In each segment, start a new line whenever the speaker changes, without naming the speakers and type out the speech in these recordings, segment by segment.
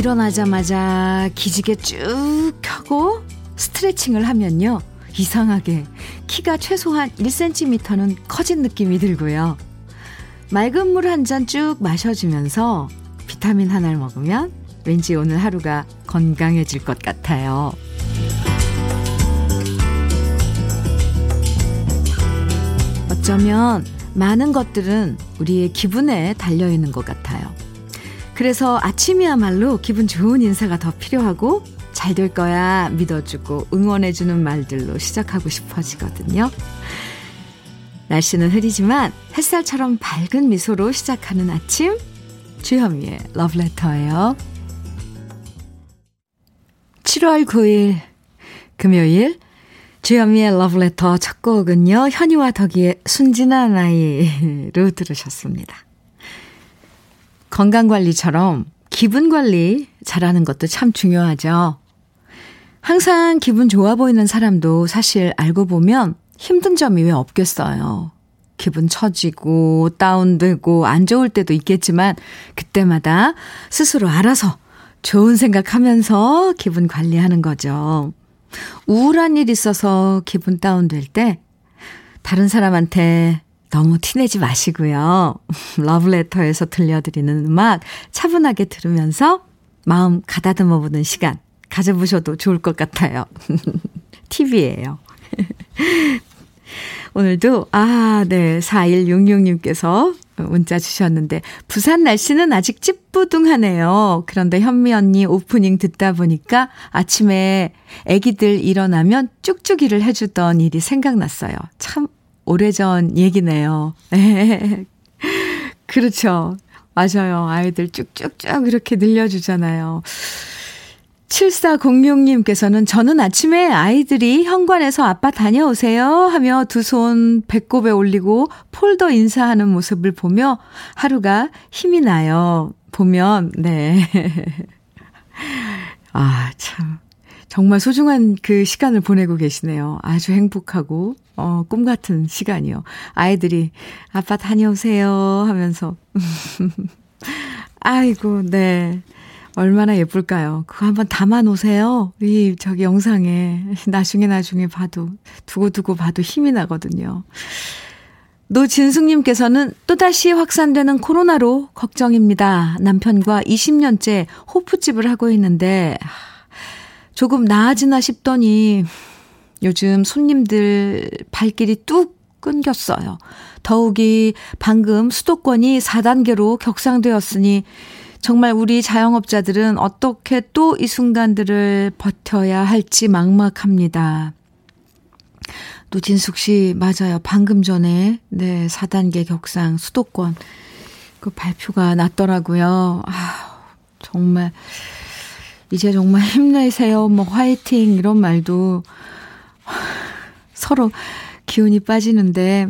일어나자마자 기지개 쭉 켜고 스트레칭을 하면요. 이상하게 키가 최소한 1cm는 커진 느낌이 들고요. 맑은 물 한 잔 쭉 마셔주면서 비타민 하나를 먹으면 왠지 오늘 하루가 건강해질 것 같아요. 어쩌면 많은 것들은 우리의 기분에 달려있는 것 같아요. 그래서 아침이야말로 기분 좋은 인사가 더 필요하고 잘 될 거야 믿어주고 응원해주는 말들로 시작하고 싶어지거든요. 날씨는 흐리지만 햇살처럼 밝은 미소로 시작하는 아침 주현미의 러브레터예요. 7월 9일 금요일 주현미의 러브레터 첫 곡은요. 현이와 덕이의 순진한 아이로 들으셨습니다. 건강관리처럼 기분관리 잘하는 것도 참 중요하죠. 항상 기분 좋아 보이는 사람도 사실 알고 보면 힘든 점이 왜 없겠어요. 기분 처지고 다운되고 안 좋을 때도 있겠지만 그때마다 스스로 알아서 좋은 생각하면서 기분 관리하는 거죠. 우울한 일 있어서 기분 다운될 때 다른 사람한테 너무 티내지 마시고요. 러브레터에서 들려드리는 음악 차분하게 들으면서 마음 가다듬어 보는 시간 가져보셔도 좋을 것 같아요. 팁이에요. 오늘도, 아, 네, 4166님께서 문자 주셨는데, 부산 날씨는 아직 찌뿌둥하네요. 그런데 현미 언니 오프닝 듣다 보니까 아침에 아기들 일어나면 쭉쭉이를 해주던 일이 생각났어요. 참 오래전 얘기네요. 그렇죠. 맞아요. 아이들 쭉쭉쭉 이렇게 늘려주잖아요. 7406님께서는 저는 아침에 아이들이 현관에서 아빠 다녀오세요 하며 두 손 배꼽에 올리고 폴더 인사하는 모습을 보며 하루가 힘이 나요. 보면, 네. 아, 참. 정말 소중한 그 시간을 보내고 계시네요. 아주 행복하고, 어, 꿈 같은 시간이요. 아이들이 아빠 다녀오세요 하면서. 아이고, 네. 얼마나 예쁠까요? 그거 한번 담아 놓으세요. 이, 저기 영상에. 나중에 나중에 봐도, 두고두고 봐도 힘이 나거든요. 노진숙님께서는 또다시 확산되는 코로나로 걱정입니다. 남편과 20년째 호프집을 하고 있는데, 조금 나아지나 싶더니, 요즘 손님들 발길이 뚝 끊겼어요. 더욱이 방금 수도권이 4단계로 격상되었으니, 정말 우리 자영업자들은 어떻게 또 이 순간들을 버텨야 할지 막막합니다. 노진숙 씨, 맞아요. 방금 전에, 네, 4단계 격상, 수도권, 그 발표가 났더라고요. 아, 정말, 이제 정말 힘내세요. 뭐, 화이팅, 이런 말도 서로 기운이 빠지는데,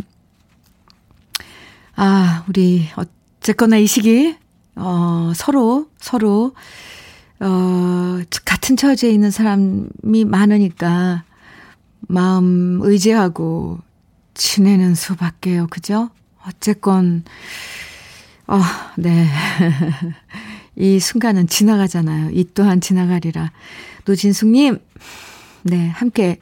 아, 우리, 어쨌거나 이 시기, 어, 서로, 서로, 어, 같은 처지에 있는 사람이 많으니까 마음 의지하고 지내는 수밖에요. 그죠? 어쨌건, 어, 네. 이 순간은 지나가잖아요. 이 또한 지나가리라. 노진숙님, 네, 함께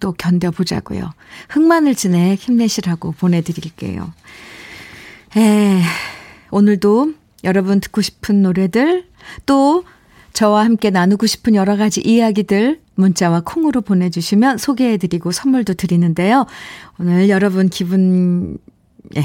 또 견뎌보자고요. 흑마늘 진액 힘내시라고 보내드릴게요. 에, 오늘도 여러분 듣고 싶은 노래들, 또 저와 함께 나누고 싶은 여러 가지 이야기들 문자와 콩으로 보내주시면 소개해드리고 선물도 드리는데요. 오늘 여러분 기분, 예,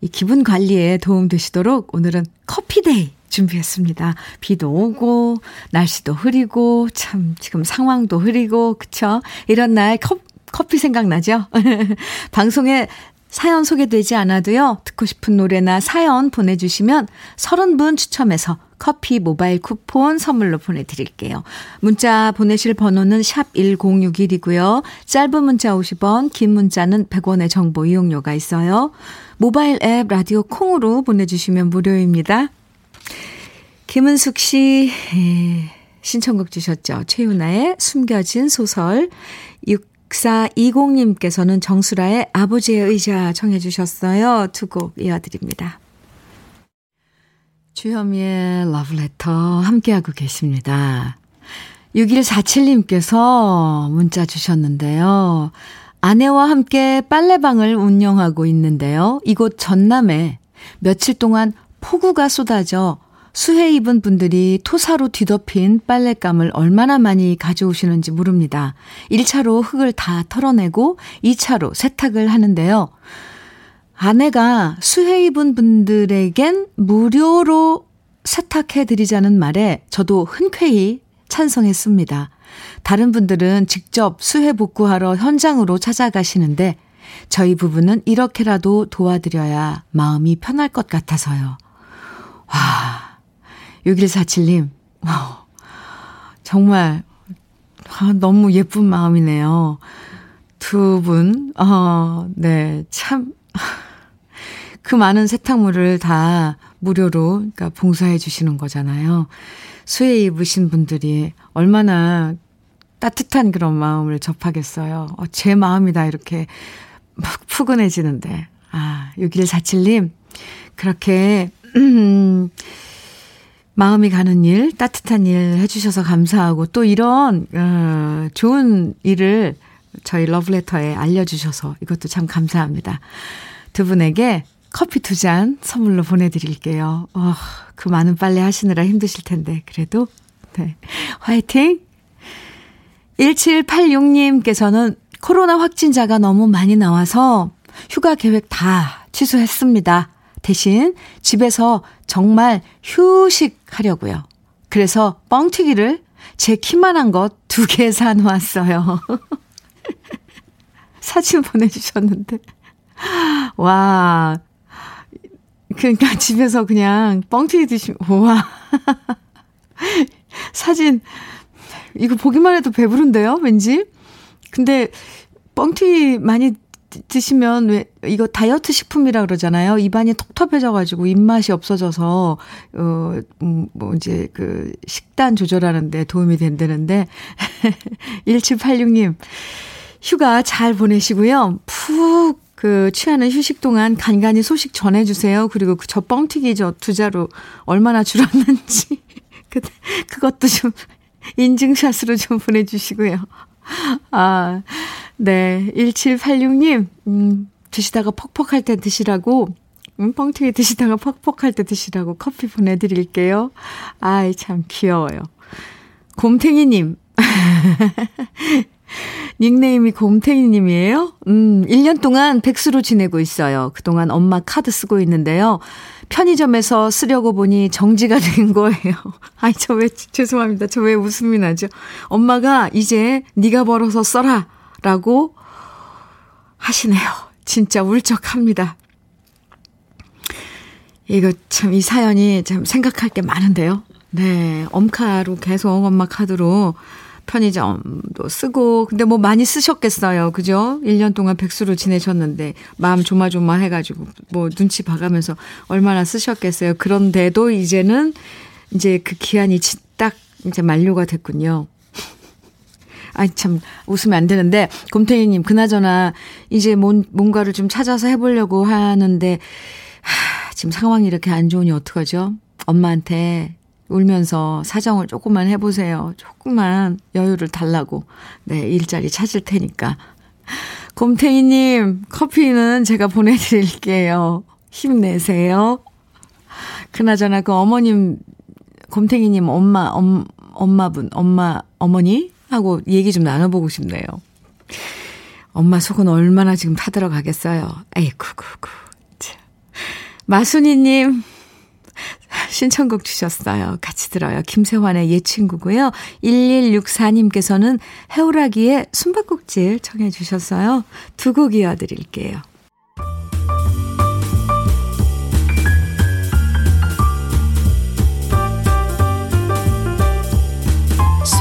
이 기분 관리에 도움 되시도록 오늘은 커피데이 준비했습니다. 비도 오고, 날씨도 흐리고, 참, 지금 상황도 흐리고, 그쵸? 이런 날 컵, 커피 생각나죠? 방송에 사연 소개되지 않아도요, 듣고 싶은 노래나 사연 보내주시면 30분 추첨해서 커피 모바일 쿠폰 선물로 보내드릴게요. 문자 보내실 번호는 샵 1061이고요. 짧은 문자 50원, 긴 문자는 100원의 정보 이용료가 있어요. 모바일 앱 라디오 콩으로 보내주시면 무료입니다. 김은숙 씨, 예, 신청곡 주셨죠. 최윤아의 숨겨진 소설. 6420님께서는 정수라의 아버지의 의자 청해 주셨어요. 두 곡 이어드립니다. 주현미의 러브레터 함께하고 계십니다. 6147님께서 문자 주셨는데요. 아내와 함께 빨래방을 운영하고 있는데요. 이곳 전남에 며칠 동안 폭우가 쏟아져 수해 입은 분들이 토사로 뒤덮인 빨랫감을 얼마나 많이 가져오시는지 모릅니다. 1차로 흙을 다 털어내고 2차로 세탁을 하는데요. 아내가 수해 입은 분들에겐 무료로 세탁해 드리자는 말에 저도 흔쾌히 찬성했습니다. 다른 분들은 직접 수해 복구하러 현장으로 찾아가시는데 저희 부부는 이렇게라도 도와드려야 마음이 편할 것 같아서요. 와, 6147님, 정말 아, 너무 예쁜 마음이네요. 두 분, 어, 네, 참, 그 많은 세탁물을 다 무료로, 그러니까 봉사해 주시는 거잖아요. 수해 입으신 분들이 얼마나 따뜻한 그런 마음을 접하겠어요. 어, 제 마음이다, 이렇게 막 푸근해지는데. 아, 6147님, 그렇게, 음, 마음이 가는 일, 따뜻한 일 해주셔서 감사하고 또 이런, 어, 좋은 일을 저희 러브레터에 알려주셔서 이것도 참 감사합니다. 두 분에게 커피 두 잔 선물로 보내드릴게요. 어, 그 많은 빨래 하시느라 힘드실 텐데, 그래도, 네. 화이팅! 1786님께서는 코로나 확진자가 너무 많이 나와서 휴가 계획 다 취소했습니다. 대신 집에서 정말 휴식하려고요. 그래서 뻥튀기를 제 키만한 것 두 개 사놓았어요. 사진 보내주셨는데. 와. 그러니까 집에서 그냥 뻥튀기 드시면, 와. 사진, 이거 보기만 해도 배부른데요, 왠지? 근데 뻥튀기 많이 드시면 왜 이거 다이어트 식품이라 그러잖아요. 입안이 텁텁해져 가지고 입맛이 없어져서 어뭐 이제 그 식단 조절하는데 도움이 된다는데 1786 님 휴가 잘 보내시고요. 푹 그 취하는 휴식 동안 간간히 소식 전해 주세요. 그리고 그저 뻥튀기 저 두자로 얼마나 줄었는지 그 그것도 좀 인증샷으로 좀 보내 주시고요. 아, 네. 1786님, 음, 드시다가 퍽퍽할 때 드시라고, 음, 뻥튀기 드시다가 퍽퍽할 때 드시라고 커피 보내드릴게요. 아이, 참 귀여워요. 곰탱이님. 닉네임이 곰탱이님이에요? 음, 1년 동안 백수로 지내고 있어요. 그동안 엄마 카드 쓰고 있는데요. 편의점에서 쓰려고 보니 정지가 된 거예요. 아이, 저 왜, 죄송합니다. 저 왜 웃음이 나죠? 엄마가 이제 네가 벌어서 써라. 라고 하시네요. 진짜 울적합니다. 이거 참, 이 사연이 참 생각할 게 많은데요. 네. 엄카로 계속 엄마 카드로 편의점도 쓰고, 근데 뭐 많이 쓰셨겠어요. 그죠? 1년 동안 백수로 지내셨는데, 마음 조마조마 해 가지고, 뭐 눈치 봐가면서 얼마나 쓰셨겠어요. 그런데도 이제는 이제 그 기한이 딱 이제 만료가 됐군요. 아이, 참, 웃으면 안 되는데, 곰탱이님, 그나저나, 이제 뭔, 뭔가를 좀 찾아서 해보려고 하는데, 하, 지금 상황이 이렇게 안 좋으니 어떡하죠? 엄마한테 울면서 사정을 조금만 해보세요. 조금만 여유를 달라고. 네, 일자리 찾을 테니까. 곰탱이님, 커피는 제가 보내드릴게요. 힘내세요. 그나저나 그 어머님, 곰탱이님 엄마, 엄, 엄마분, 엄마, 어머니? 하고 얘기 좀 나눠보고 싶네요. 엄마 속은 얼마나 지금 타들어 가겠어요. 에이쿠, 구구. 마순이님, 신청곡 주셨어요. 같이 들어요. 김세환의 옛 친구고요. 1164님께서는 해오라기의 숨바꼭질 청해 주셨어요. 두 곡 이어드릴게요.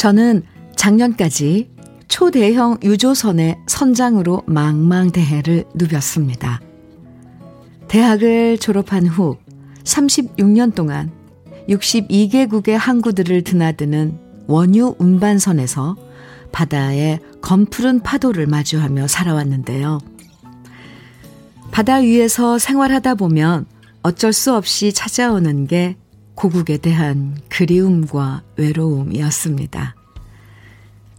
저는 작년까지 초대형 유조선의 선장으로 망망대해를 누볐습니다. 대학을 졸업한 후 36년 동안 62개국의 항구들을 드나드는 원유 운반선에서 바다의 검푸른 파도를 마주하며 살아왔는데요. 바다 위에서 생활하다 보면 어쩔 수 없이 찾아오는 게 고국에 대한 그리움과 외로움이었습니다.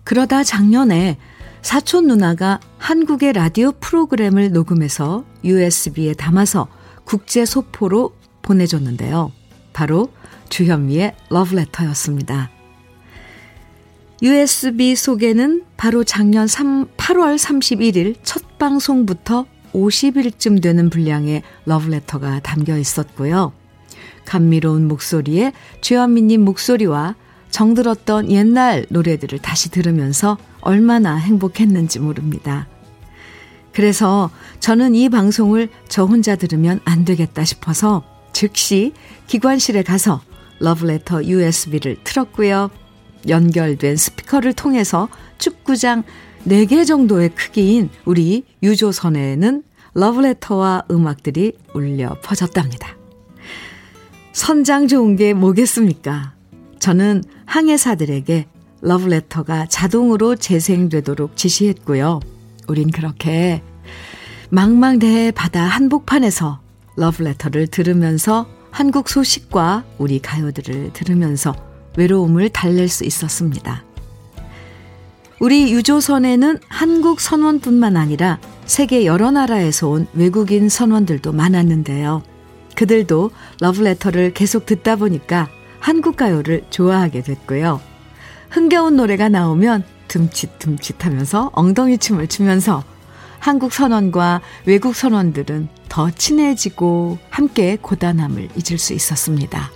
그러다 작년에 사촌 누나가 한국의 라디오 프로그램을 녹음해서 USB에 담아서 국제 소포로 보내줬는데요. 바로 주현미의 러브레터였습니다. USB 속에는 바로 작년 3, 8월 31일 첫 방송부터 50일쯤 되는 분량의 러브레터가 담겨 있었고요. 감미로운 목소리에 주현미님 목소리와 정들었던 옛날 노래들을 다시 들으면서 얼마나 행복했는지 모릅니다. 그래서 저는 이 방송을 저 혼자 들으면 안 되겠다 싶어서 즉시 기관실에 가서 러브레터 USB를 틀었고요. 연결된 스피커를 통해서 축구장 4개 정도의 크기인 우리 유조선에는 러브레터와 음악들이 울려 퍼졌답니다. 선장 좋은 게 뭐겠습니까? 저는 항해사들에게 러브레터가 자동으로 재생되도록 지시했고요. 우린 그렇게 망망대해 바다 한복판에서 러브레터를 들으면서 한국 소식과 우리 가요들을 들으면서 외로움을 달랠 수 있었습니다. 우리 유조선에는 한국 선원뿐만 아니라 세계 여러 나라에서 온 외국인 선원들도 많았는데요. 그들도 러브레터를 계속 듣다 보니까 한국 가요를 좋아하게 됐고요. 흥겨운 노래가 나오면 듬칫듬칫 하면서 엉덩이 춤을 추면서 한국 선원과 외국 선원들은 더 친해지고 함께 고단함을 잊을 수 있었습니다.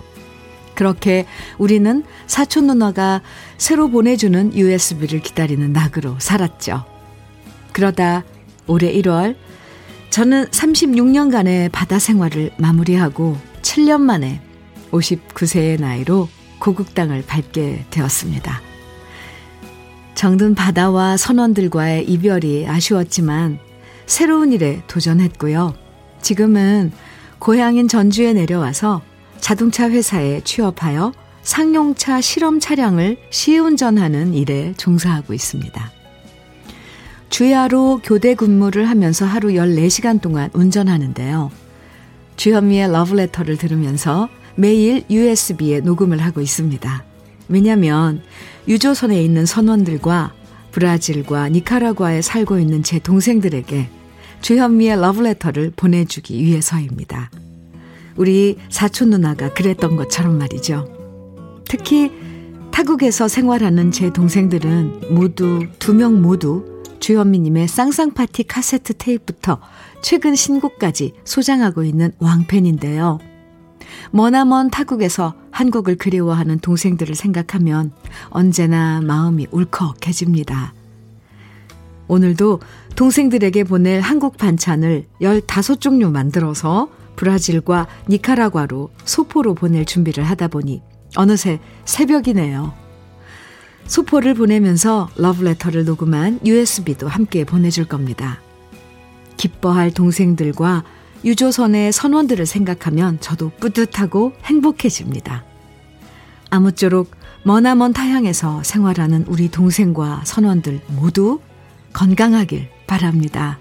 그렇게 우리는 사촌 누나가 새로 보내주는 USB를 기다리는 낙으로 살았죠. 그러다 올해 1월 저는 36년간의 바다 생활을 마무리하고 7년 만에 59세의 나이로 고국 땅을 밟게 되었습니다. 정든 바다와 선원들과의 이별이 아쉬웠지만 새로운 일에 도전했고요. 지금은 고향인 전주에 내려와서 자동차 회사에 취업하여 상용차 실험 차량을 시운전하는 일에 종사하고 있습니다. 주야로 교대 근무를 하면서 하루 14시간 동안 운전하는데요. 주현미의 러브레터를 들으면서 매일 USB에 녹음을 하고 있습니다. 왜냐면 유조선에 있는 선원들과 브라질과 니카라과에 살고 있는 제 동생들에게 주현미의 러브레터를 보내주기 위해서입니다. 우리 사촌 누나가 그랬던 것처럼 말이죠. 특히 타국에서 생활하는 제 동생들은 모두 두 명 모두 주현미님의 쌍쌍파티 카세트 테이프부터 최근 신곡까지 소장하고 있는 왕팬인데요. 머나먼 타국에서 한국을 그리워하는 동생들을 생각하면 언제나 마음이 울컥해집니다. 오늘도 동생들에게 보낼 한국 반찬을 15종류 만들어서 브라질과 니카라과로 소포로 보낼 준비를 하다 보니 어느새 새벽이네요. 소포를 보내면서 러브레터를 녹음한 USB도 함께 보내줄 겁니다. 기뻐할 동생들과 유조선의 선원들을 생각하면 저도 뿌듯하고 행복해집니다. 아무쪼록 머나먼 타향에서 생활하는 우리 동생과 선원들 모두 건강하길 바랍니다.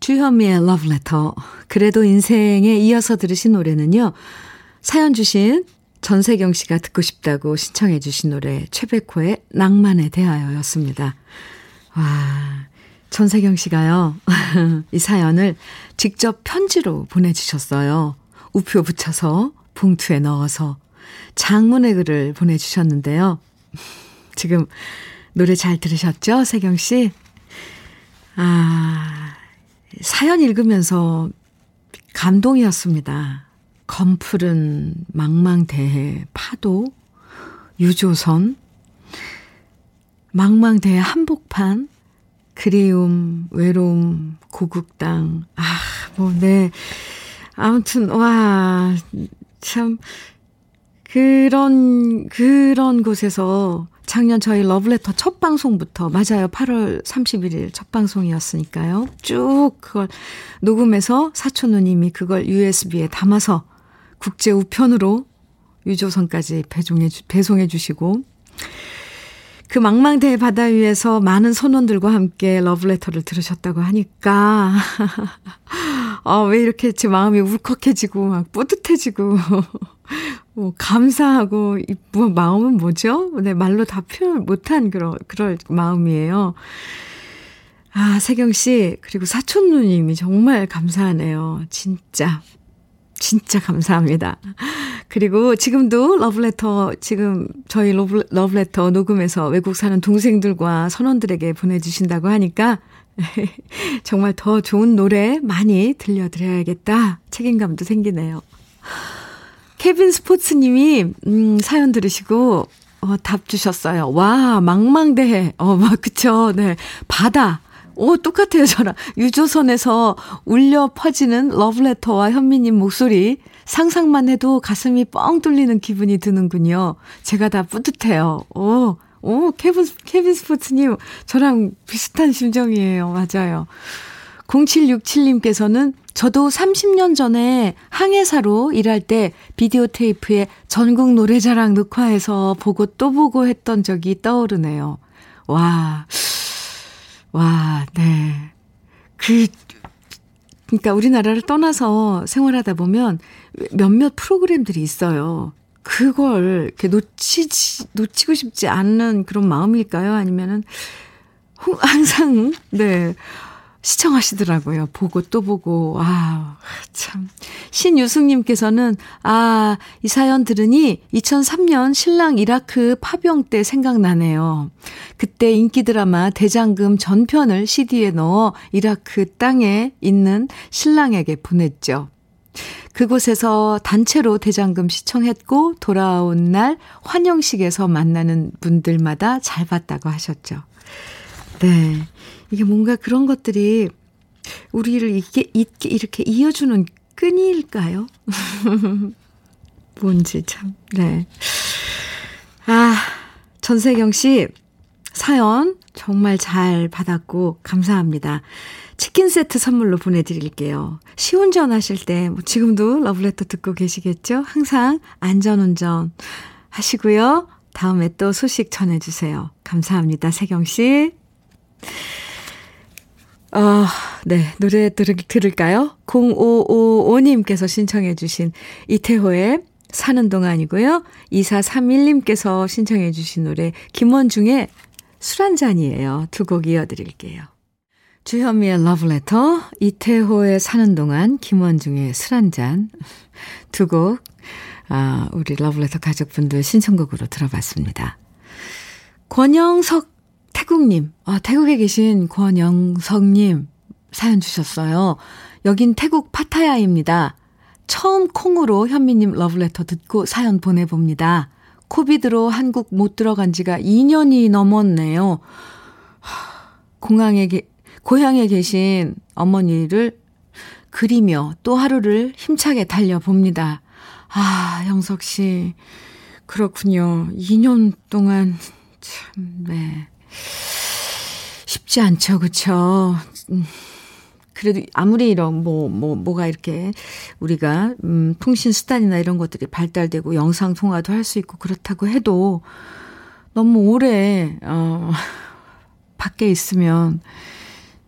주현미의 러브레터. 그래도 인생에 이어서 들으신 노래는요. 사연 주신 전세경 씨가 듣고 싶다고 신청해 주신 노래 최백호의 낭만에 대하여였습니다. 와, 전세경 씨가요. 이 사연을 직접 편지로 보내 주셨어요. 우표 붙여서 봉투에 넣어서 장문의 글을 보내 주셨는데요. 지금 노래 잘 들으셨죠? 세경 씨? 아, 사연 읽으면서 감동이었습니다. 검푸른 망망대해 파도, 유조선, 망망대해 한복판, 그리움, 외로움, 고국당. 아, 뭐, 네. 아무튼, 와, 참, 그런, 그런 곳에서 작년 저희 러브레터 첫 방송부터, 맞아요. 8월 31일 첫 방송이었으니까요. 쭉 그걸 녹음해서 사촌 누님이 그걸 USB에 담아서 국제 우편으로 유조선까지 배송해, 배송해 주시고, 그 망망대해 바다 위에서 많은 선원들과 함께 러브레터를 들으셨다고 하니까, 아, 왜 이렇게 제 마음이 울컥해지고, 막 뿌듯해지고, 뭐, 감사하고, 이, 뭐, 마음은 뭐죠? 네, 말로 다 표현 못한 그런, 그럴 마음이에요. 아, 세경 씨, 그리고 사촌 누님이 정말 감사하네요. 진짜. 진짜 감사합니다. 그리고 지금도 러브레터, 지금 저희 러브, 러브레터 녹음해서 외국 사는 동생들과 선원들에게 보내주신다고 하니까 정말 더 좋은 노래 많이 들려드려야겠다. 책임감도 생기네요. 케빈 스포츠님이, 음, 사연 들으시고, 어, 답 주셨어요. 와, 망망대해. 어, 막, 그쵸. 네. 바다. 오, 똑같아요, 저랑. 유조선에서 울려 퍼지는 러브레터와 현미님 목소리. 상상만 해도 가슴이 뻥 뚫리는 기분이 드는군요. 제가 다 뿌듯해요. 오, 오, 케빈, 케빈 스포츠님, 저랑 비슷한 심정이에요. 맞아요. 0767님께서는 저도 30년 전에 항해사로 일할 때 비디오 테이프에 전국 노래자랑 녹화해서 보고 또 보고 했던 적이 떠오르네요. 와, 와, 네. 그, 그러니까 우리나라를 떠나서 생활하다 보면 몇몇 프로그램들이 있어요. 그걸 이렇게 놓치지, 놓치고 싶지 않는 그런 마음일까요? 아니면은, 항상, 네. 시청하시더라고요. 보고 또 보고. 아, 참. 신유승님께서는, 아, 이 사연 들으니 2003년 신랑 이라크 파병 때 생각나네요. 그때 인기 드라마 대장금 전편을 CD에 넣어 이라크 땅에 있는 신랑에게 보냈죠. 그곳에서 단체로 대장금 시청했고 돌아온 날 환영식에서 만나는 분들마다 잘 봤다고 하셨죠. 네. 이게 뭔가 그런 것들이 우리를 이게, 이렇게, 이어주는 끈일까요? 뭔지 참, 네. 아, 전세경 씨, 사연 정말 잘 받았고, 감사합니다. 치킨 세트 선물로 보내드릴게요. 시운전 하실 때, 뭐 지금도 러브레터 듣고 계시겠죠? 항상 안전운전 하시고요. 다음에 또 소식 전해주세요. 감사합니다, 세경씨. 아, 네. 노래 들, 들을까요? 0555님께서 신청해주신 이태호의 사는 동안이고요. 2431님께서 신청해주신 노래 김원중의 술 한잔이에요. 두 곡 이어드릴게요. 주현미의 러브레터, 이태호의 사는 동안, 김원중의 술 한잔 두 곡, 아, 우리 러브레터 가족분들 신청곡으로 들어봤습니다. 권영석 태국님, 아, 태국에 계신 권영석님 사연 주셨어요. 여긴 태국 파타야입니다. 처음 콩으로 현미님 러브레터 듣고 사연 보내봅니다. 코비드로 한국 못 들어간 지가 2년이 넘었네요. 공항에, 고향에 계신 어머니를 그리며 또 하루를 힘차게 달려봅니다. 아, 영석 씨. 그렇군요. 2년 동안, 참, 네. 쉽지 않죠, 그쵸? 음, 그래도 아무리 이런 뭐, 뭐, 뭐가 이렇게 우리가, 음, 통신 수단이나 이런 것들이 발달되고 영상 통화도 할 수 있고 그렇다고 해도 너무 오래, 어, 밖에 있으면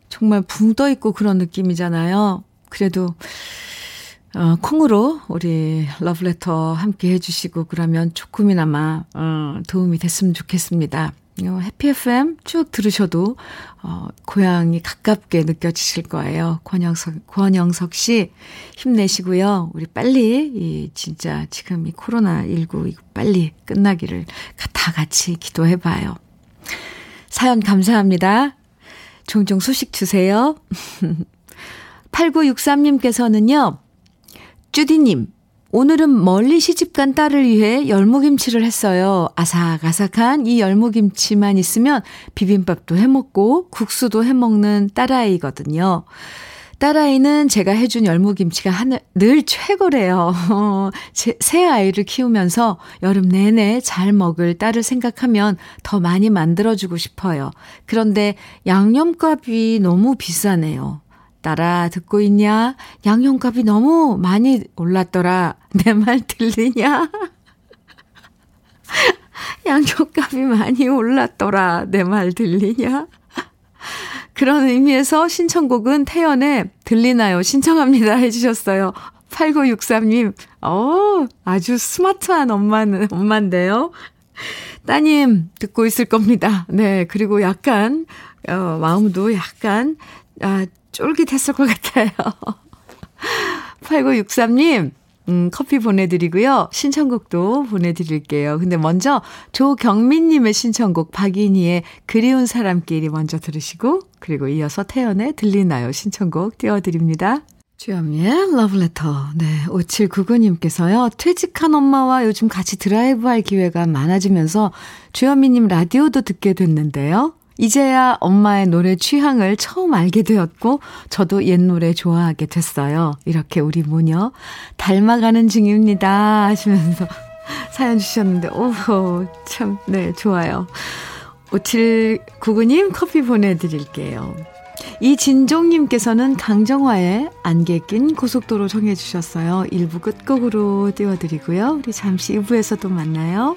정말 붕 떠 있고 그런 느낌이잖아요. 그래도, 어, 콩으로 우리 러브레터 함께 해주시고 그러면 조금이나마, 어, 도움이 됐으면 좋겠습니다. 어, 해피 FM 쭉 들으셔도 어, 고향이 가깝게 느껴지실 거예요. 권영석 권영석 씨 힘내시고요. 우리 빨리 이 진짜 지금 이 코로나 19 이거 빨리 끝나기를 다 같이 기도해 봐요. 사연 감사합니다. 종종 소식 주세요. 8963님께서는요. 쭈디님 오늘은 멀리 시집간 딸을 위해 열무김치를 했어요. 아삭아삭한 이 열무김치만 있으면 비빔밥도 해먹고 국수도 해먹는 딸아이거든요. 딸아이는 제가 해준 열무김치가 하늘, 늘 최고래요. 제, 새 아이를 키우면서 여름 내내 잘 먹을 딸을 생각하면 더 많이 만들어주고 싶어요. 그런데 양념값이 너무 비싸네요. 딸아, 듣고 있냐? 양념값이 너무 많이 올랐더라. 내 말 들리냐? 양념값이 많이 올랐더라. 내 말 들리냐? 그런 의미에서 신청곡은 태연의 들리나요? 신청합니다. 해주셨어요. 8963님, 어, 아주 스마트한 엄마는, 엄마인데요. 따님, 듣고 있을 겁니다. 네, 그리고 약간, 어, 마음도 약간, 아, 쫄깃했을 것 같아요. 8963님, 음, 커피 보내드리고요. 신청곡도 보내드릴게요. 근데 먼저 조경민님의 신청곡 박인희의 그리운 사람끼리 먼저 들으시고, 그리고 이어서 태연의 들리나요? 신청곡 띄워드립니다. 주현미의 러브레터. 네, 5799님께서요. 퇴직한 엄마와 요즘 같이 드라이브 할 기회가 많아지면서 주현미님 라디오도 듣게 됐는데요. 이제야 엄마의 노래 취향을 처음 알게 되었고, 저도 옛 노래 좋아하게 됐어요. 이렇게 우리 모녀 닮아가는 중입니다. 하시면서 사연 주셨는데, 오호, 참, 네, 좋아요. 5799님 커피 보내드릴게요. 이진종님께서는 강정화의 안개 낀 고속도로 정해주셨어요. 1부 끝곡으로 띄워드리고요. 우리 잠시 2부에서도 만나요.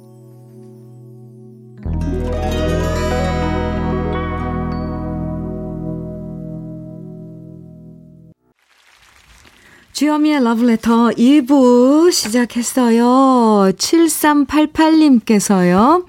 주현미의 러브레터 2부 시작했어요. 7388님께서요,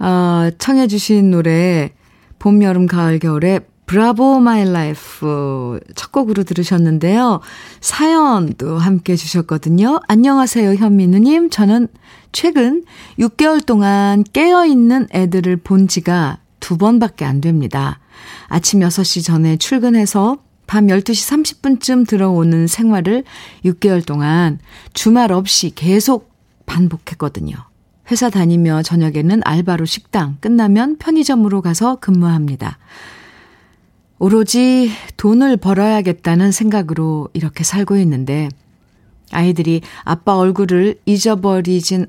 어, 청해 주신 노래, 봄, 여름, 가을, 겨울의 Bravo My Life 첫 곡으로 들으셨는데요. 사연도 함께 주셨거든요. 안녕하세요, 현민우님. 저는 최근 6개월 동안 깨어있는 애들을 본 지가 두 번밖에 안 됩니다. 아침 6시 전에 출근해서 밤 12시 30분쯤 들어오는 생활을 6개월 동안 주말 없이 계속 반복했거든요. 회사 다니며 저녁에는 알바로 식당, 끝나면 편의점으로 가서 근무합니다. 오로지 돈을 벌어야겠다는 생각으로 이렇게 살고 있는데 아이들이 아빠 얼굴을 잊어버리진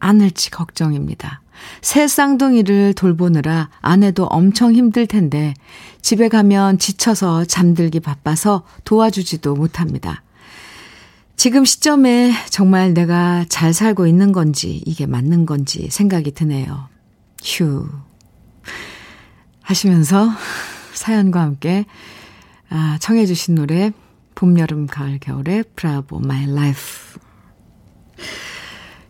않을지 걱정입니다. 새 쌍둥이를 돌보느라 아내도 엄청 힘들 텐데 집에 가면 지쳐서 잠들기 바빠서 도와주지도 못합니다. 지금 시점에 정말 내가 잘 살고 있는 건지 이게 맞는 건지 생각이 드네요. 휴. 하시면서 사연과 함께 아, 청해 주신 노래 봄, 여름, 가을, 겨울의 Bravo My Life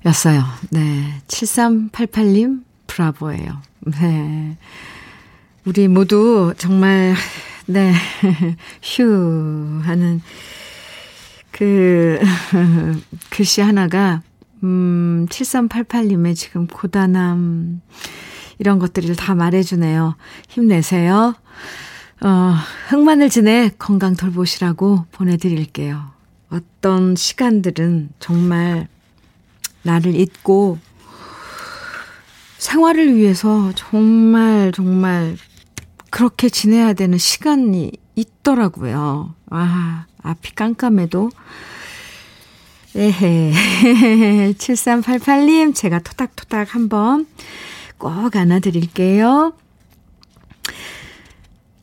였어요. 네. 7388님, 브라보예요. 네. 우리 모두 정말, 네. 휴, 하는 그, 글씨 하나가, 음, 7388님의 지금 고단함, 이런 것들을 다 말해주네요. 힘내세요. 어, 흑마늘 진에 건강 돌보시라고 보내드릴게요. 어떤 시간들은 정말 나를 잊고 생활을 위해서 정말 정말 그렇게 지내야 되는 시간이 있더라고요. 아, 앞이 깜깜해도 에헤 7388님 제가 토닥토닥 한번 꼭 안아드릴게요.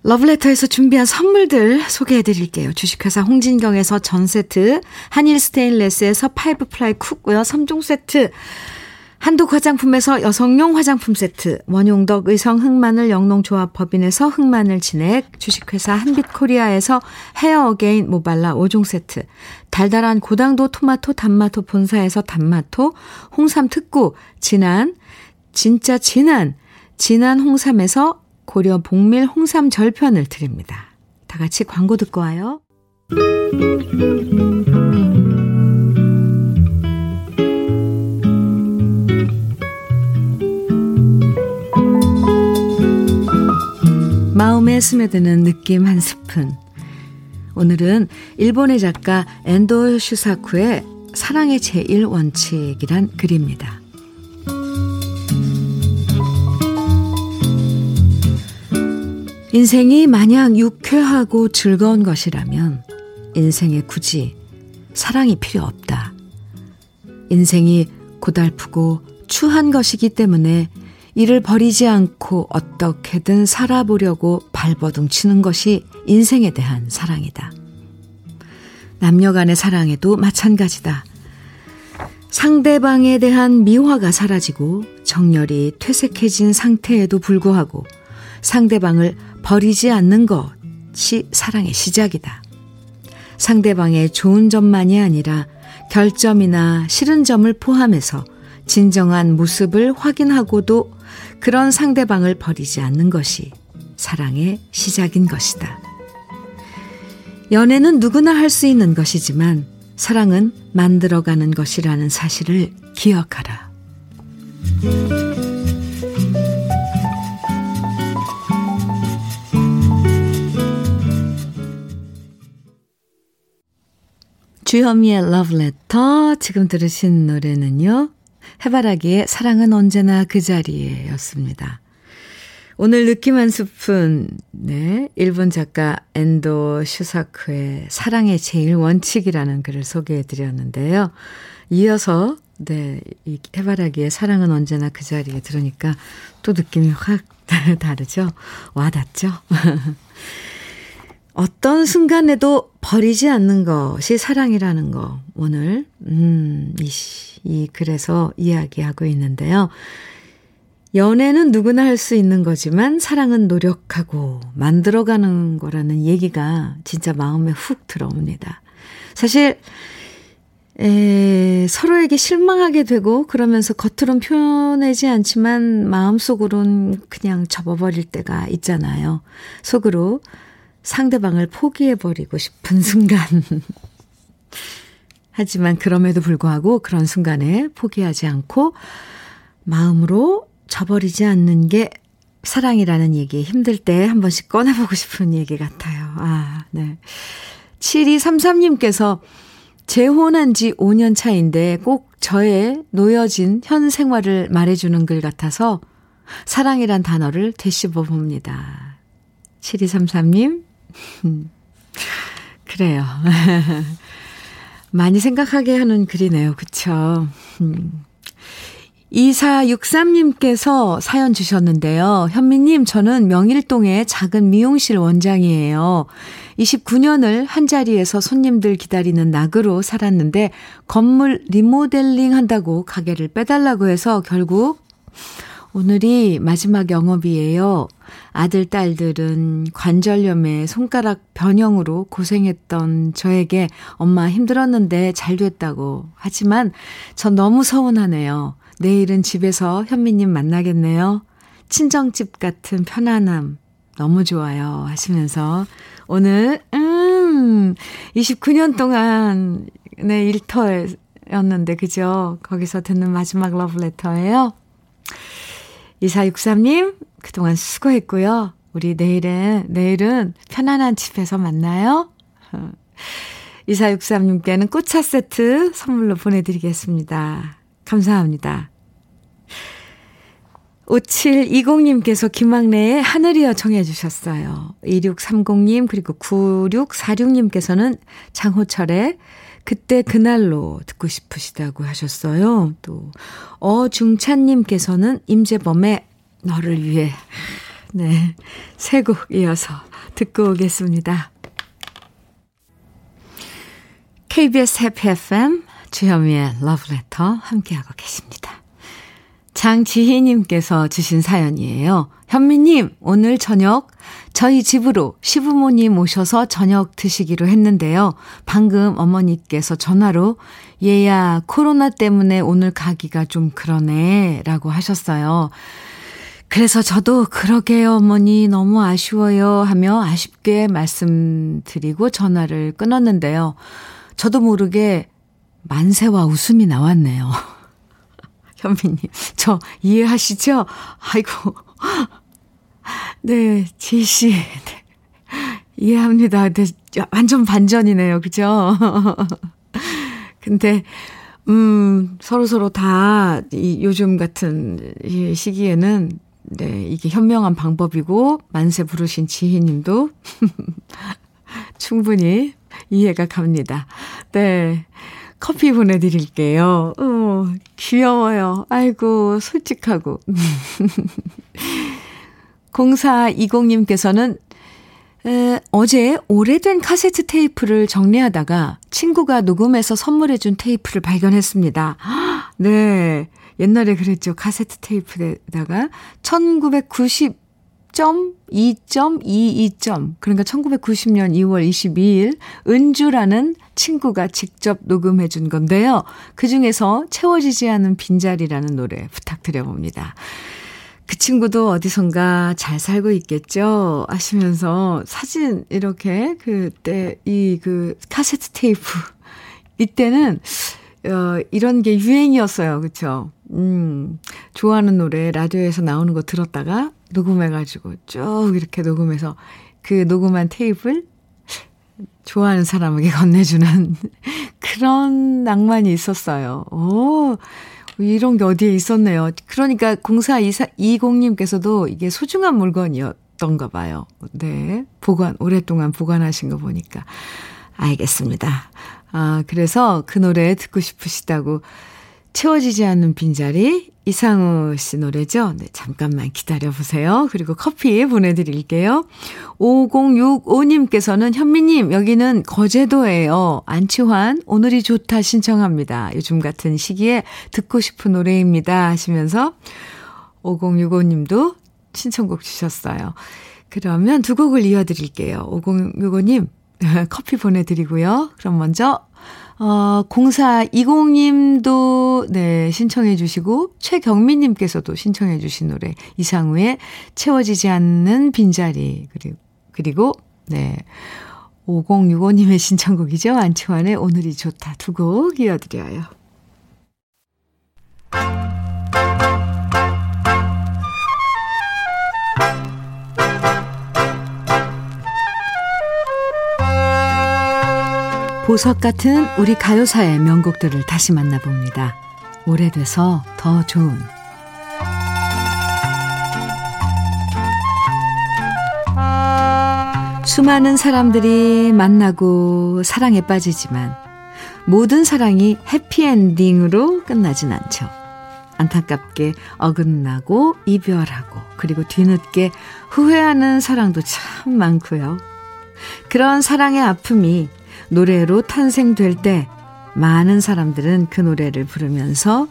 러브레터에서 준비한 선물들 소개해 드릴게요. 주식회사 홍진경에서 전 세트, 한일 스테인레스에서 five ply cookware 3종 세트, 한독 화장품에서 여성용 화장품 세트, 원용덕 의성 흑마늘 영농조합 법인에서 흑마늘 진액, 주식회사 한빛코리아에서 헤어 어게인 모발라 5종 세트, 달달한 고당도 토마토 단마토 본사에서 단마토, 홍삼 특구, 진한, 진짜 진한, 진한 홍삼에서 고려 복밀 홍삼 절편을 드립니다. 다 같이 광고 듣고 와요. 마음에 스며드는 느낌 한 스푼. 오늘은 일본의 작가 엔도 슈사쿠의 사랑의 제1원칙이란 글입니다. 인생이 마냥 유쾌하고 즐거운 것이라면 인생에 굳이 사랑이 필요 없다. 인생이 고달프고 추한 것이기 때문에 이를 버리지 않고 어떻게든 살아보려고 발버둥 치는 것이 인생에 대한 사랑이다. 남녀 간의 사랑에도 마찬가지다. 상대방에 대한 미화가 사라지고 정열이 퇴색해진 상태에도 불구하고 상대방을 버리지 않는 것이 사랑의 시작이다. 상대방의 좋은 점만이 아니라 결점이나 싫은 점을 포함해서 진정한 모습을 확인하고도 그런 상대방을 버리지 않는 것이 사랑의 시작인 것이다. 연애는 누구나 할 수 있는 것이지만 사랑은 만들어가는 것이라는 사실을 기억하라. 주현미의 러브레터 지금 들으신 노래는요. 해바라기의 사랑은 언제나 그 자리에 였습니다. 오늘 느낌 한 스푼, 네. 일본 작가 엔도 슈사크의 사랑의 제일 원칙이라는 글을 소개해 드렸는데요. 이어서, 네. 이 해바라기의 사랑은 언제나 그 자리에 들으니까 또 느낌이 확 다르죠? 와 닿죠? 어떤 순간에도 버리지 않는 것이 사랑이라는 거, 오늘, 음, 이, 이 글에서 이야기하고 있는데요. 연애는 누구나 할 수 있는 거지만 사랑은 노력하고 만들어가는 거라는 얘기가 진짜 마음에 훅 들어옵니다. 사실, 에, 서로에게 실망하게 되고 그러면서 겉으론 표현하지 않지만 마음속으론 그냥 접어버릴 때가 있잖아요. 속으로 상대방을 포기해버리고 싶은 순간. 하지만 그럼에도 불구하고 그런 순간에 포기하지 않고 마음으로 저버리지 않는 게 사랑이라는 얘기 힘들 때 한 번씩 꺼내보고 싶은 얘기 같아요. 아, 네. 7233님께서 재혼한 지 5년 차인데 꼭 저의 놓여진 현 생활을 말해주는 글 같아서 사랑이란 단어를 되씹어 봅니다. 7233님, 그래요. 많이 생각하게 하는 글이네요. 그쵸? 음. 2463님께서 사연 주셨는데요. 현미님, 저는 명일동의 작은 미용실 원장이에요. 29년을 한 자리에서 손님들 기다리는 낙으로 살았는데, 건물 리모델링 한다고 가게를 빼달라고 해서 결국 오늘이 마지막 영업이에요. 아들, 딸들은 관절염에 손가락 변형으로 고생했던 저에게 엄마 힘들었는데 잘 됐다고. 하지만 전 너무 서운하네요. 내일은 집에서 현미님 만나겠네요. 친정집 같은 편안함. 너무 좋아요. 하시면서 오늘, 음, 29년 동안, 네, 일터였는데, 그죠? 거기서 듣는 마지막 러브레터예요. 2463님, 그동안 수고했고요. 우리 내일은, 내일은 편안한 집에서 만나요. 2463님께는 꽃차 세트 선물로 보내드리겠습니다. 감사합니다. 5720님께서 김학래의 하늘이여 청해 주셨어요. 2630님 그리고 9646님께서는 장호철의 그때 그날로 듣고 싶으시다고 하셨어요. 또 어중찬님께서는 임재범의 너를 위해 네, 세 곡 이어서 듣고 오겠습니다. KBS 해피 FM 주현미의 러브레터 함께하고 계십니다. 장지희님께서 주신 사연이에요. 현미님, 오늘 저녁 저희 집으로 시부모님 오셔서 저녁 드시기로 했는데요. 방금 어머니께서 전화로 얘야, 코로나 때문에 오늘 가기가 좀 그러네. 라고 하셨어요. 그래서 저도 그러게요, 어머니. 너무 아쉬워요. 하며 아쉽게 말씀드리고 전화를 끊었는데요. 저도 모르게 만세와 웃음이 나왔네요. 현미님, 저 이해하시죠? 아이고. 네, 지씨. 네. 이해합니다. 네, 완전 반전이네요. 그죠? 근데, 음, 서로서로 다, 이, 요즘 같은 이 시기에는, 네, 이게 현명한 방법이고, 만세 부르신 지희님도 충분히 이해가 갑니다. 네. 커피 보내드릴게요. 어, 귀여워요. 아이고, 솔직하고. 0420님께서는 에, 어제 오래된 카세트 테이프를 정리하다가 친구가 녹음해서 선물해준 테이프를 발견했습니다. 네. 옛날에 그랬죠. 카세트 테이프에다가 1990 2.22점. 그러니까 1990년 2월 22일 은주라는 친구가 직접 녹음해 준 건데요. 그 중에서 채워지지 않은 빈자리라는 노래 부탁드려 봅니다. 그 친구도 어디선가 잘 살고 있겠죠? 하시면서 사진 이렇게 그때 이 그 카세트 테이프 이때는 어 이런 게 유행이었어요. 그렇죠? 음. 좋아하는 노래 라디오에서 나오는 거 들었다가 녹음해 가지고 쭉 이렇게 녹음해서 그 녹음한 테이프를 좋아하는 사람에게 건네주는 그런 낭만이 있었어요. 오, 이런 게 어디에 있었네요. 그러니까 0420님께서도 이게 소중한 물건이었던가 봐요. 네. 보관, 오랫동안 보관하신 거 보니까. 알겠습니다. 아, 그래서 그 노래 듣고 싶으시다고 채워지지 않는 빈자리 이상우 씨 노래죠? 네, 잠깐만 기다려 보세요. 그리고 커피 보내드릴게요. 5065님께서는 현미님, 여기는 거제도예요. 안치환, 오늘이 좋다 신청합니다. 요즘 같은 시기에 듣고 싶은 노래입니다. 하시면서 5065님도 신청곡 주셨어요. 그러면 두 곡을 이어드릴게요. 5065님, 커피 보내드리고요. 그럼 먼저 어, 0420님도, 네, 신청해 주시고, 최경민님께서도 신청해 주신 노래, 이상우의 채워지지 않는 빈자리, 그리고, 그리고, 네, 5065님의 신청곡이죠. 안치환의 오늘이 좋다. 두 곡 이어드려요. 보석 같은 우리 가요사의 명곡들을 다시 만나봅니다. 오래돼서 더 좋은 수많은 사람들이 만나고 사랑에 빠지지만 모든 사랑이 해피엔딩으로 끝나진 않죠. 안타깝게 어긋나고 이별하고 그리고 뒤늦게 후회하는 사랑도 참 많고요. 그런 사랑의 아픔이 노래로 탄생될 때 많은 사람들은 그 노래를 부르면서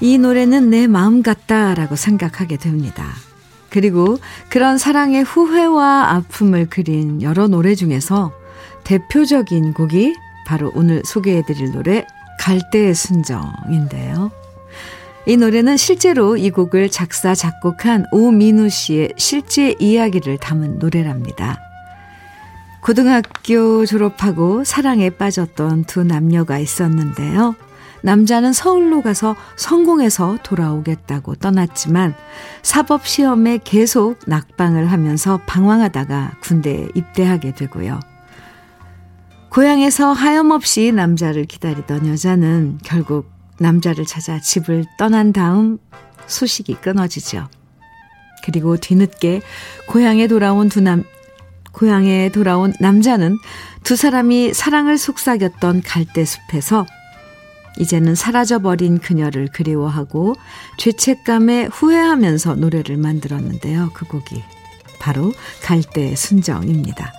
이 노래는 내 마음 같다라고 생각하게 됩니다. 그리고 그런 사랑의 후회와 아픔을 그린 여러 노래 중에서 대표적인 곡이 바로 오늘 소개해드릴 노래 갈대의 순정인데요. 이 노래는 실제로 이 곡을 작사, 작곡한 오민우 씨의 실제 이야기를 담은 노래랍니다. 고등학교 졸업하고 사랑에 빠졌던 두 남녀가 있었는데요. 남자는 서울로 가서 성공해서 돌아오겠다고 떠났지만 사법시험에 계속 낙방을 하면서 방황하다가 군대에 입대하게 되고요. 고향에서 하염없이 남자를 기다리던 여자는 결국 남자를 찾아 집을 떠난 다음 소식이 끊어지죠. 그리고 뒤늦게 고향에 돌아온 두 남, 고향에 돌아온 남자는 두 사람이 사랑을 속삭였던 갈대숲에서 이제는 사라져버린 그녀를 그리워하고 죄책감에 후회하면서 노래를 만들었는데요. 그 곡이 바로 갈대 순정입니다.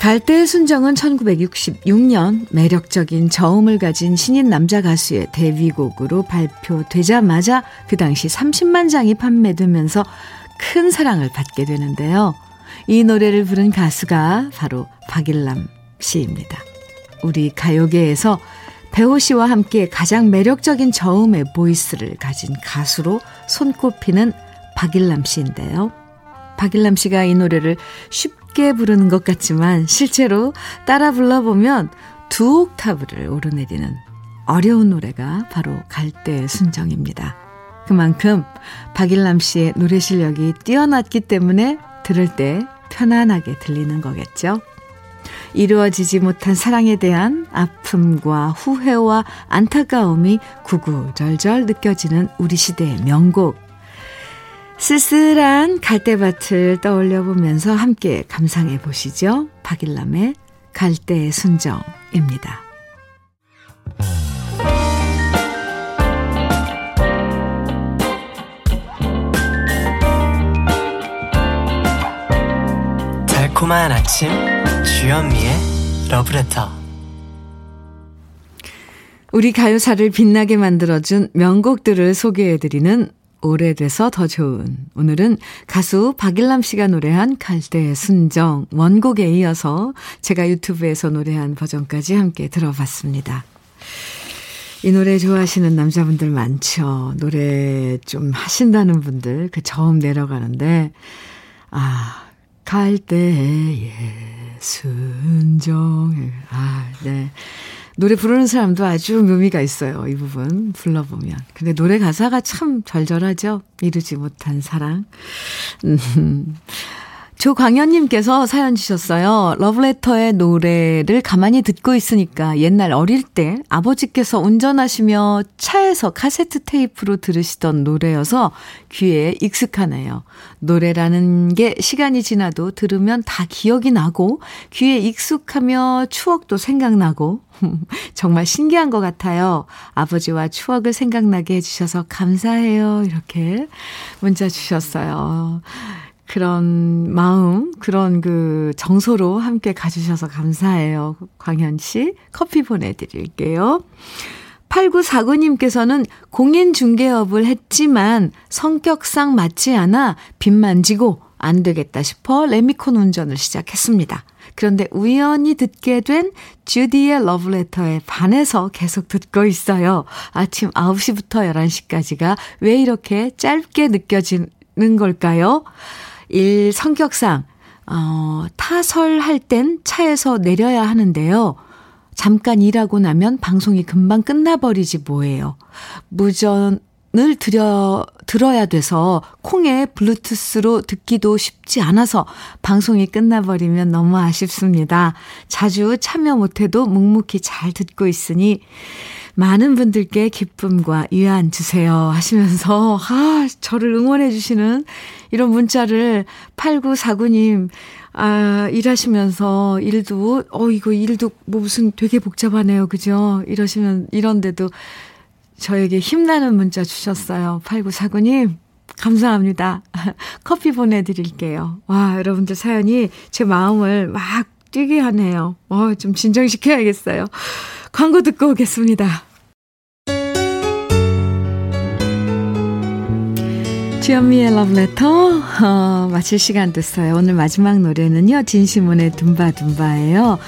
갈대의 순정은 1966년 매력적인 저음을 가진 신인 남자 가수의 데뷔곡으로 발표되자마자 그 당시 30만 장이 판매되면서 큰 사랑을 받게 되는데요. 이 노래를 부른 가수가 바로 박일남 씨입니다. 우리 가요계에서 배호 씨와 함께 가장 매력적인 저음의 보이스를 가진 가수로 손꼽히는 박일남 씨인데요. 박일남 씨가 이 노래를 쉽게 부르는 것 같지만 실제로 따라 불러보면 두 옥타브를 오르내리는 어려운 노래가 바로 갈대의 순정입니다. 그만큼 박일남 씨의 노래 실력이 뛰어났기 때문에 들을 때 편안하게 들리는 거겠죠. 이루어지지 못한 사랑에 대한 아픔과 후회와 안타까움이 구구절절 느껴지는 우리 시대의 명곡. 쓸쓸한 갈대밭을 떠올려 보면서 함께 감상해 보시죠. 박일남의 갈대의 순정입니다.
달콤한 아침 주현미의 러브레터
우리 가요사를 빛나게 만들어준 명곡들을 소개해드리는 오래돼서 더 좋은 오늘은 가수 박일남 씨가 노래한 갈대의 순정 원곡에 이어서 제가 유튜브에서 노래한 버전까지 함께 들어봤습니다. 이 노래 좋아하시는 남자분들 많죠. 노래 좀 하신다는 분들 그 저음 내려가는데 아 갈대의 순정 아 네. 노래 부르는 사람도 아주 묘미가 있어요. 이 부분 불러보면. 근데 노래 가사가 참 절절하죠. 이루지 못한 사랑. 음. 조광현님께서 사연 주셨어요. 러브레터의 노래를 가만히 듣고 있으니까 옛날 어릴 때 아버지께서 운전하시며 차에서 카세트 테이프로 들으시던 노래여서 귀에 익숙하네요. 노래라는 게 시간이 지나도 들으면 다 기억이 나고 귀에 익숙하며 추억도 생각나고 정말 신기한 것 같아요. 아버지와 추억을 생각나게 해주셔서 감사해요. 이렇게 문자 주셨어요. 그런 마음, 그런 그 정서로 함께 가주셔서 감사해요. 광현 씨. 커피 보내드릴게요. 8949님께서는 공인중개업을 했지만 성격상 맞지 않아 빚 만 지고 안 되겠다 싶어 레미콘 운전을 시작했습니다. 그런데 우연히 듣게 된 주디의 러브레터에 반해서 계속 듣고 있어요. 아침 9시부터 11시까지가 왜 이렇게 짧게 느껴지는 걸까요? 일 성격상 어, 타설할 땐 차에서 내려야 하는데요. 잠깐 일하고 나면 방송이 금방 끝나버리지 뭐예요. 무전 을 들여, 들어야 돼서 콩에 블루투스로 듣기도 쉽지 않아서 방송이 끝나버리면 너무 아쉽습니다. 자주 참여 못해도 묵묵히 잘 듣고 있으니 많은 분들께 기쁨과 위안 주세요 하시면서, 아, 저를 응원해 주시는 이런 문자를 8949님, 아, 일하시면서 일도, 어, 이거 일도 뭐 무슨 되게 복잡하네요. 그죠? 이러시면, 이런데도 저에게 힘나는 문자 주셨어요. 8949님, 감사합니다. 커피 보내드릴게요. 와, 여러분들 사연이 제 마음을 막 뛰게 하네요. 어, 좀 진정시켜야겠어요. 광고 듣고 오겠습니다. 주현미의 러브레터 어, 마칠 시간 됐어요. 오늘 마지막 노래는요. 진시문의 둠바둠바예요.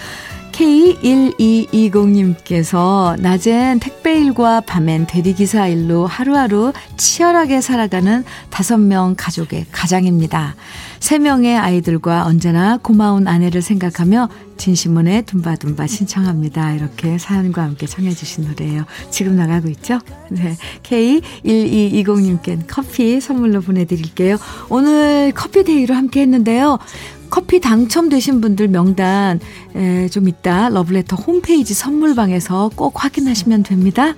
K1220님께서 낮엔 택배 일과 밤엔 대리기사 일로 하루하루 치열하게 살아가는 다섯 명 가족의 가장입니다. 세 명의 아이들과 언제나 고마운 아내를 생각하며 진시몬의 둠바둠바 신청합니다. 이렇게 사연과 함께 청해주신 노래예요. 지금 나가고 있죠? 네. K1220님께 커피 선물로 보내드릴게요. 오늘 커피 day로 함께 했는데요. 커피 당첨되신 분들 명단 에, 좀 이따 러브레터 홈페이지 선물방에서 꼭 확인하시면 됩니다.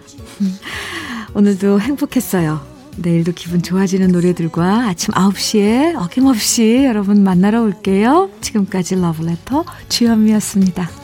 오늘도 행복했어요. 내일도 기분 좋아지는 노래들과 아침 9시에 어김없이 여러분 만나러 올게요. 지금까지 러브레터 주현미였습니다.